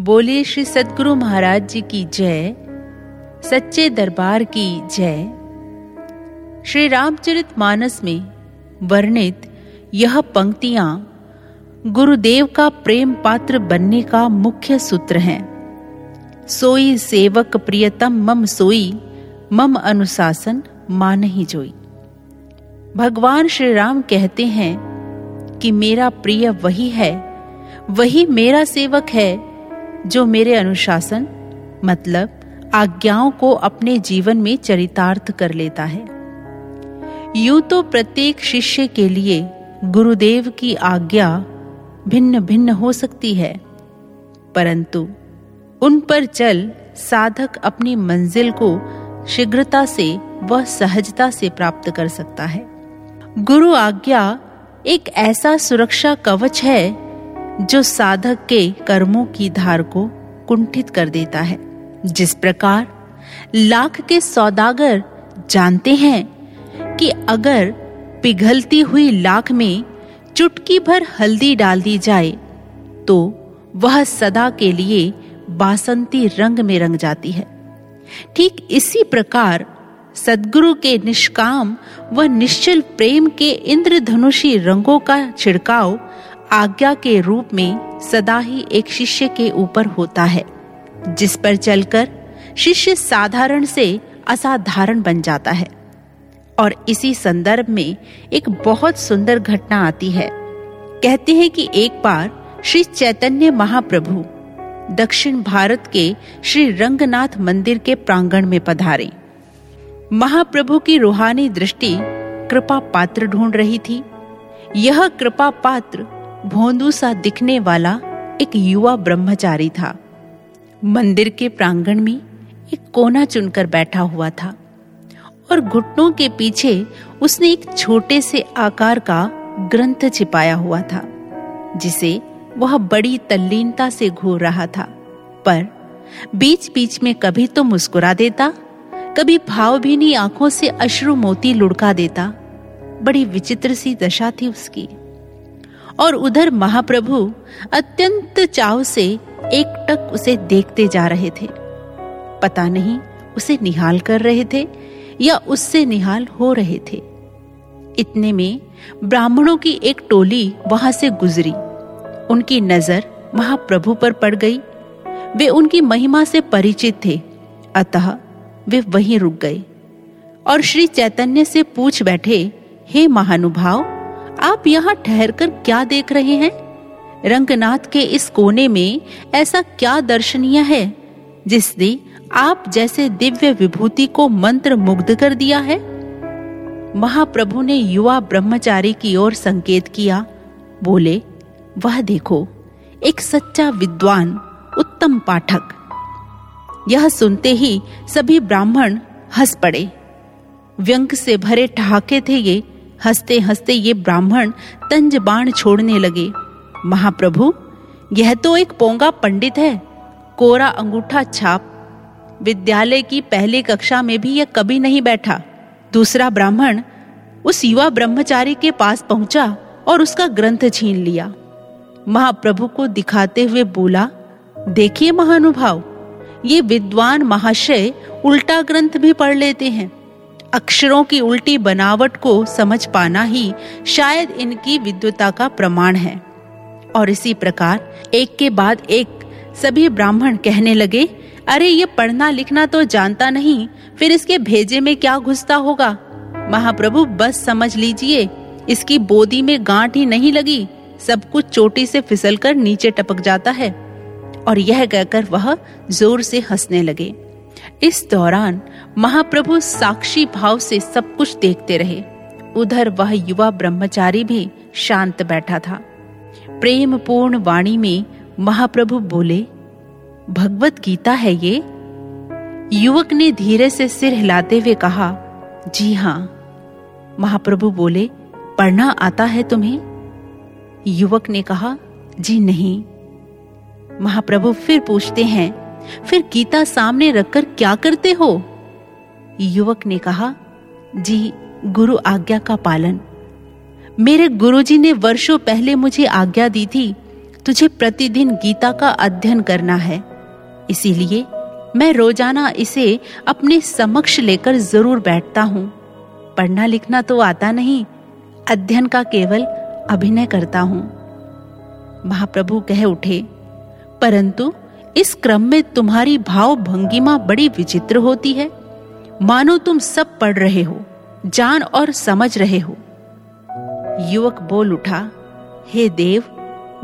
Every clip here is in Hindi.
बोले श्री सदगुरु महाराज जी की जय, सच्चे दरबार की जय। श्री रामचरित मानस में वर्णित यह पंक्तियाँ गुरुदेव का प्रेम पात्र बनने का मुख्य सूत्र है। सोई सेवक प्रियतम मम सोई, मम अनुशासन मान ही जोई। भगवान श्री राम कहते हैं कि मेरा प्रिय वही है, वही मेरा सेवक है जो मेरे अनुशासन मतलब आज्ञाओं को अपने जीवन में चरितार्थ कर लेता है। यूँ तो प्रत्येक शिष्य के लिए गुरुदेव की आज्ञा भिन्न भिन्न हो सकती है, परंतु उन पर चल साधक अपनी मंजिल को शीघ्रता से व सहजता से प्राप्त कर सकता है। गुरु आज्ञा एक ऐसा सुरक्षा कवच है जो साधक के कर्मों की धार को कुंठित कर देता है। जिस प्रकार लाख के सौदागर जानते हैं कि अगर पिघलती हुई लाख में चुटकी भर हल्दी डाल दी जाए तो वह सदा के लिए बासंती रंग में रंग जाती है। ठीक इसी प्रकार सदगुरु के निष्काम व निश्चल प्रेम के इंद्रधनुषी रंगों का छिड़काव आज्ञा के रूप में सदा ही एक शिष्य के ऊपर होता है, जिस पर चलकर शिष्य साधारण से असाधारण बन जाता है। और इसी संदर्भ में एक बहुत सुंदर घटना आती है। कहते हैं कि एक बार श्री चैतन्य महाप्रभु दक्षिण भारत के श्री रंगनाथ मंदिर के प्रांगण में पधारे। महाप्रभु की रूहानी दृष्टि कृपा पात्र ढूंढ रही थी। यह कृपा पात्र भोंदू सा दिखने वाला एक युवा ब्रह्मचारी था। मंदिर के प्रांगण में एक कोना चुनकर बैठा हुआ था और घुटनों के पीछे उसने एक छोटे से आकार का ग्रंथ छिपाया हुआ था, जिसे वह बड़ी तल्लीनता से घूर रहा था। पर बीच बीच में कभी तो मुस्कुरा देता, कभी भावभीनी आँखों से अश्रु मोती लुढ़का देता, बड़ी विचित्र सी दशा थी उसकी। और उधर महाप्रभु अत्यंत चाव से एक टक उसे देखते जा रहे थे। पता नहीं उसे निहाल कर रहे थे या उससे निहाल हो रहे थे। इतने में ब्राह्मणों की एक टोली वहाँ से गुजरी। उनकी नज़र महाप्रभु पर पड़ गई। वे उनकी महिमा से परिचित थे। अतः वे वहीं रुक गए। और श्री चैतन्य से पूछ बैठे, हे महानुभाव आप यहाँ ठहरकर क्या देख रहे हैं? रंगनाथ के इस कोने में ऐसा क्या दर्शनीय है, जिसने आप जैसे दिव्य विभूति को मंत्र मुग्ध कर दिया है? महाप्रभु ने युवा ब्रह्मचारी की ओर संकेत किया। बोले, वह देखो, एक सच्चा विद्वान, उत्तम पाठक। यह सुनते ही सभी ब्राह्मण हंस पड़े। व्यंग से भरे ठहाके थे ये हँसते हँसते ये ब्राह्मण तंज बाण छोड़ने लगे। महाप्रभु, यह तो एक पोंगा पंडित है, कोरा अंगूठा छाप। विद्यालय की पहली कक्षा में भी यह कभी नहीं बैठा। दूसरा ब्राह्मण उस युवा ब्रह्मचारी के पास पहुँचा और उसका ग्रंथ छीन लिया। महाप्रभु को दिखाते हुए बोला, देखिए महानुभाव, ये विद्वान महाशय उल्टा ग्रंथ भी पढ़ लेते हैं। अक्षरों की उल्टी बनावट को समझ पाना ही शायद इनकी विद्वता का प्रमाण है। और इसी प्रकार, एक के बाद एक, सभी ब्राह्मण कहने लगे, अरे, ये पढ़ना लिखना तो जानता नहीं, फिर इसके भेजे में क्या घुसता होगा? महाप्रभु, बस समझ लीजिए, इसकी बोदी में गांठ ही नहीं लगी, सब कुछ चोटी से फिसलकर नीचे टपक जाता है। और यह कहकर वह ज़ोर से हंसने लगे। इस दौरान महाप्रभु साक्षी भाव से सब कुछ देखते रहे। उधर वह युवा ब्रह्मचारी भी शांत बैठा था। प्रेम पूर्ण वाणी में महाप्रभु बोले, भगवत गीता है ये? युवक ने धीरे से सिर हिलाते हुए कहा, जी हाँ। महाप्रभु बोले, पढ़ना आता है तुम्हें? युवक ने कहा, जी नहीं। महाप्रभु फिर पूछते हैं, फिर गीता सामने रखकर क्या करते हो? युवक ने कहा, जी, गुरु आज्ञा का पालन। मेरे गुरुजी ने वर्षों पहले मुझे आज्ञा दी थी, तुझे प्रतिदिन गीता का अध्ययन करना है। इसीलिए मैं रोज़ाना इसे अपने समक्ष लेकर ज़रूर बैठता हूँ। पढ़ना लिखना तो आता नहीं, अध्ययन का केवल अभिनय करता हूँ। महाप्रभु कह उठे, परंतु इस क्रम में तुम्हारी भाव भंगिमा बड़ी विचित्र होती है। मानो तुम सब पढ़ रहे हो, जान और समझ रहे हो। युवक बोल उठा, हे देव,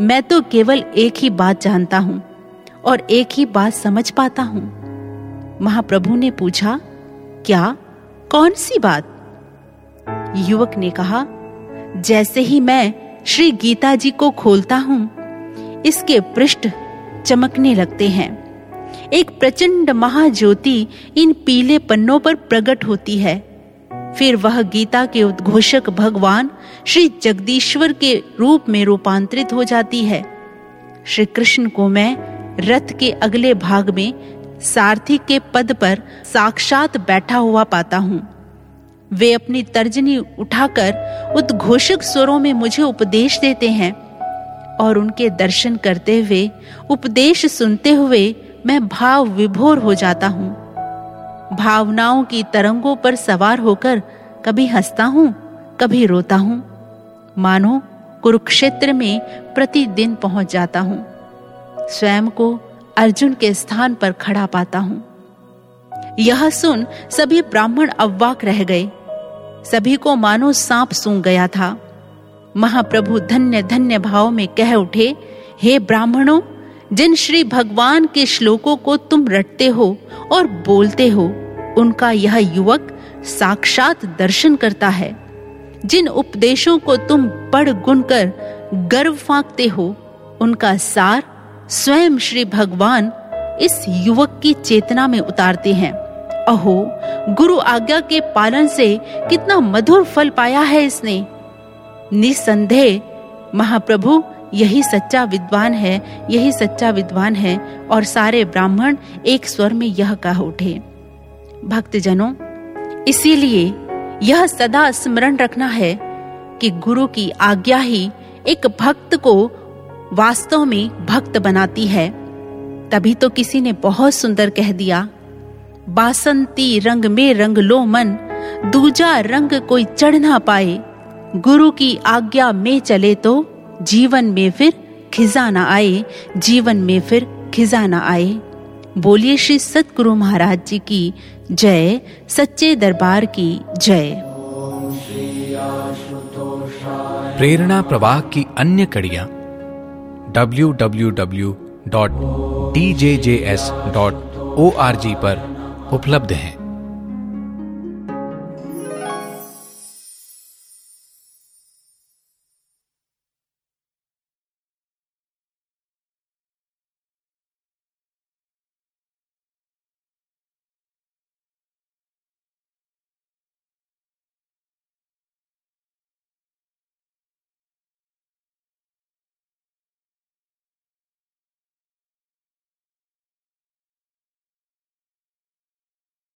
मैं तो केवल एक ही बात जानता हूँ और एक ही बात समझ पाता हूँ। महाप्रभु ने पूछा, क्या? कौन सी बात? युवक ने कहा, जैसे ही मैं श्री गीता जी को खोलता हूँ, इसके पृष्ठ चमकने लगते हैं। एक प्रचंड महाज्योति इन पीले पन्नों पर प्रकट होती है। फिर वह गीता के उद्घोषक भगवान श्री जगदीश्वर के रूप में रूपांतरित हो जाती है। श्री कृष्ण को मैं रथ के अगले भाग में सारथी के पद पर साक्षात बैठा हुआ पाता हूँ। वे अपनी तर्जनी उठाकर उद्घोषक स्वरों में मुझे उपदेश देते हैं और उनके दर्शन करते हुए, उपदेश सुनते हुए मैं भाव विभोर हो जाता हूँ। भावनाओं की तरंगों पर सवार होकर कभी हंसता हूँ, कभी रोता हूँ। मानो कुरुक्षेत्र में प्रतिदिन पहुँच जाता हूँ। स्वयं को अर्जुन के स्थान पर खड़ा पाता हूँ। यह सुन सभी ब्राह्मण अव्वाक रह गए। सभी को मानो सांप सूंघ गया था। महाप्रभु धन्य धन्य भाव में कह उठे, हे ब्राह्मणों जिन श्री भगवान के श्लोकों को तुम रटते हो और बोलते हो, उनका यह युवक साक्षात दर्शन करता है। जिन उपदेशों को तुम पढ़ गुन कर गर्व फांकते हो, उनका सार स्वयं श्री भगवान इस युवक की चेतना में उतारते हैं। अहो, गुरु आज्ञा के पालन से कितना मधुर फल पाया है इसने। निसंदेह, महाप्रभु यही सच्चा विद्वान है, यही सच्चा विद्वान है, और सारे ब्राह्मण एक स्वर में यह कह उठे, भक्तजनों, इसीलिए यह सदा स्मरण रखना है कि गुरु की आज्ञा ही एक भक्त को वास्तव में भक्त बनाती है। तभी तो किसी ने बहुत सुंदर कह दिया, बासंती रंग में रंग लो मन, दूजा रंग कोई चढ़ ना पाए, गुरु की आज्ञा में चले तो जीवन में फिर खिजा ना आए, जीवन में फिर खिजा ना आए। बोलिए श्री सतगुरु महाराज जी की जय, सच्चे दरबार की जय। प्रेरणा प्रवाह की अन्य कड़ियाँ। www.djjs.org पर उपलब्ध हैं।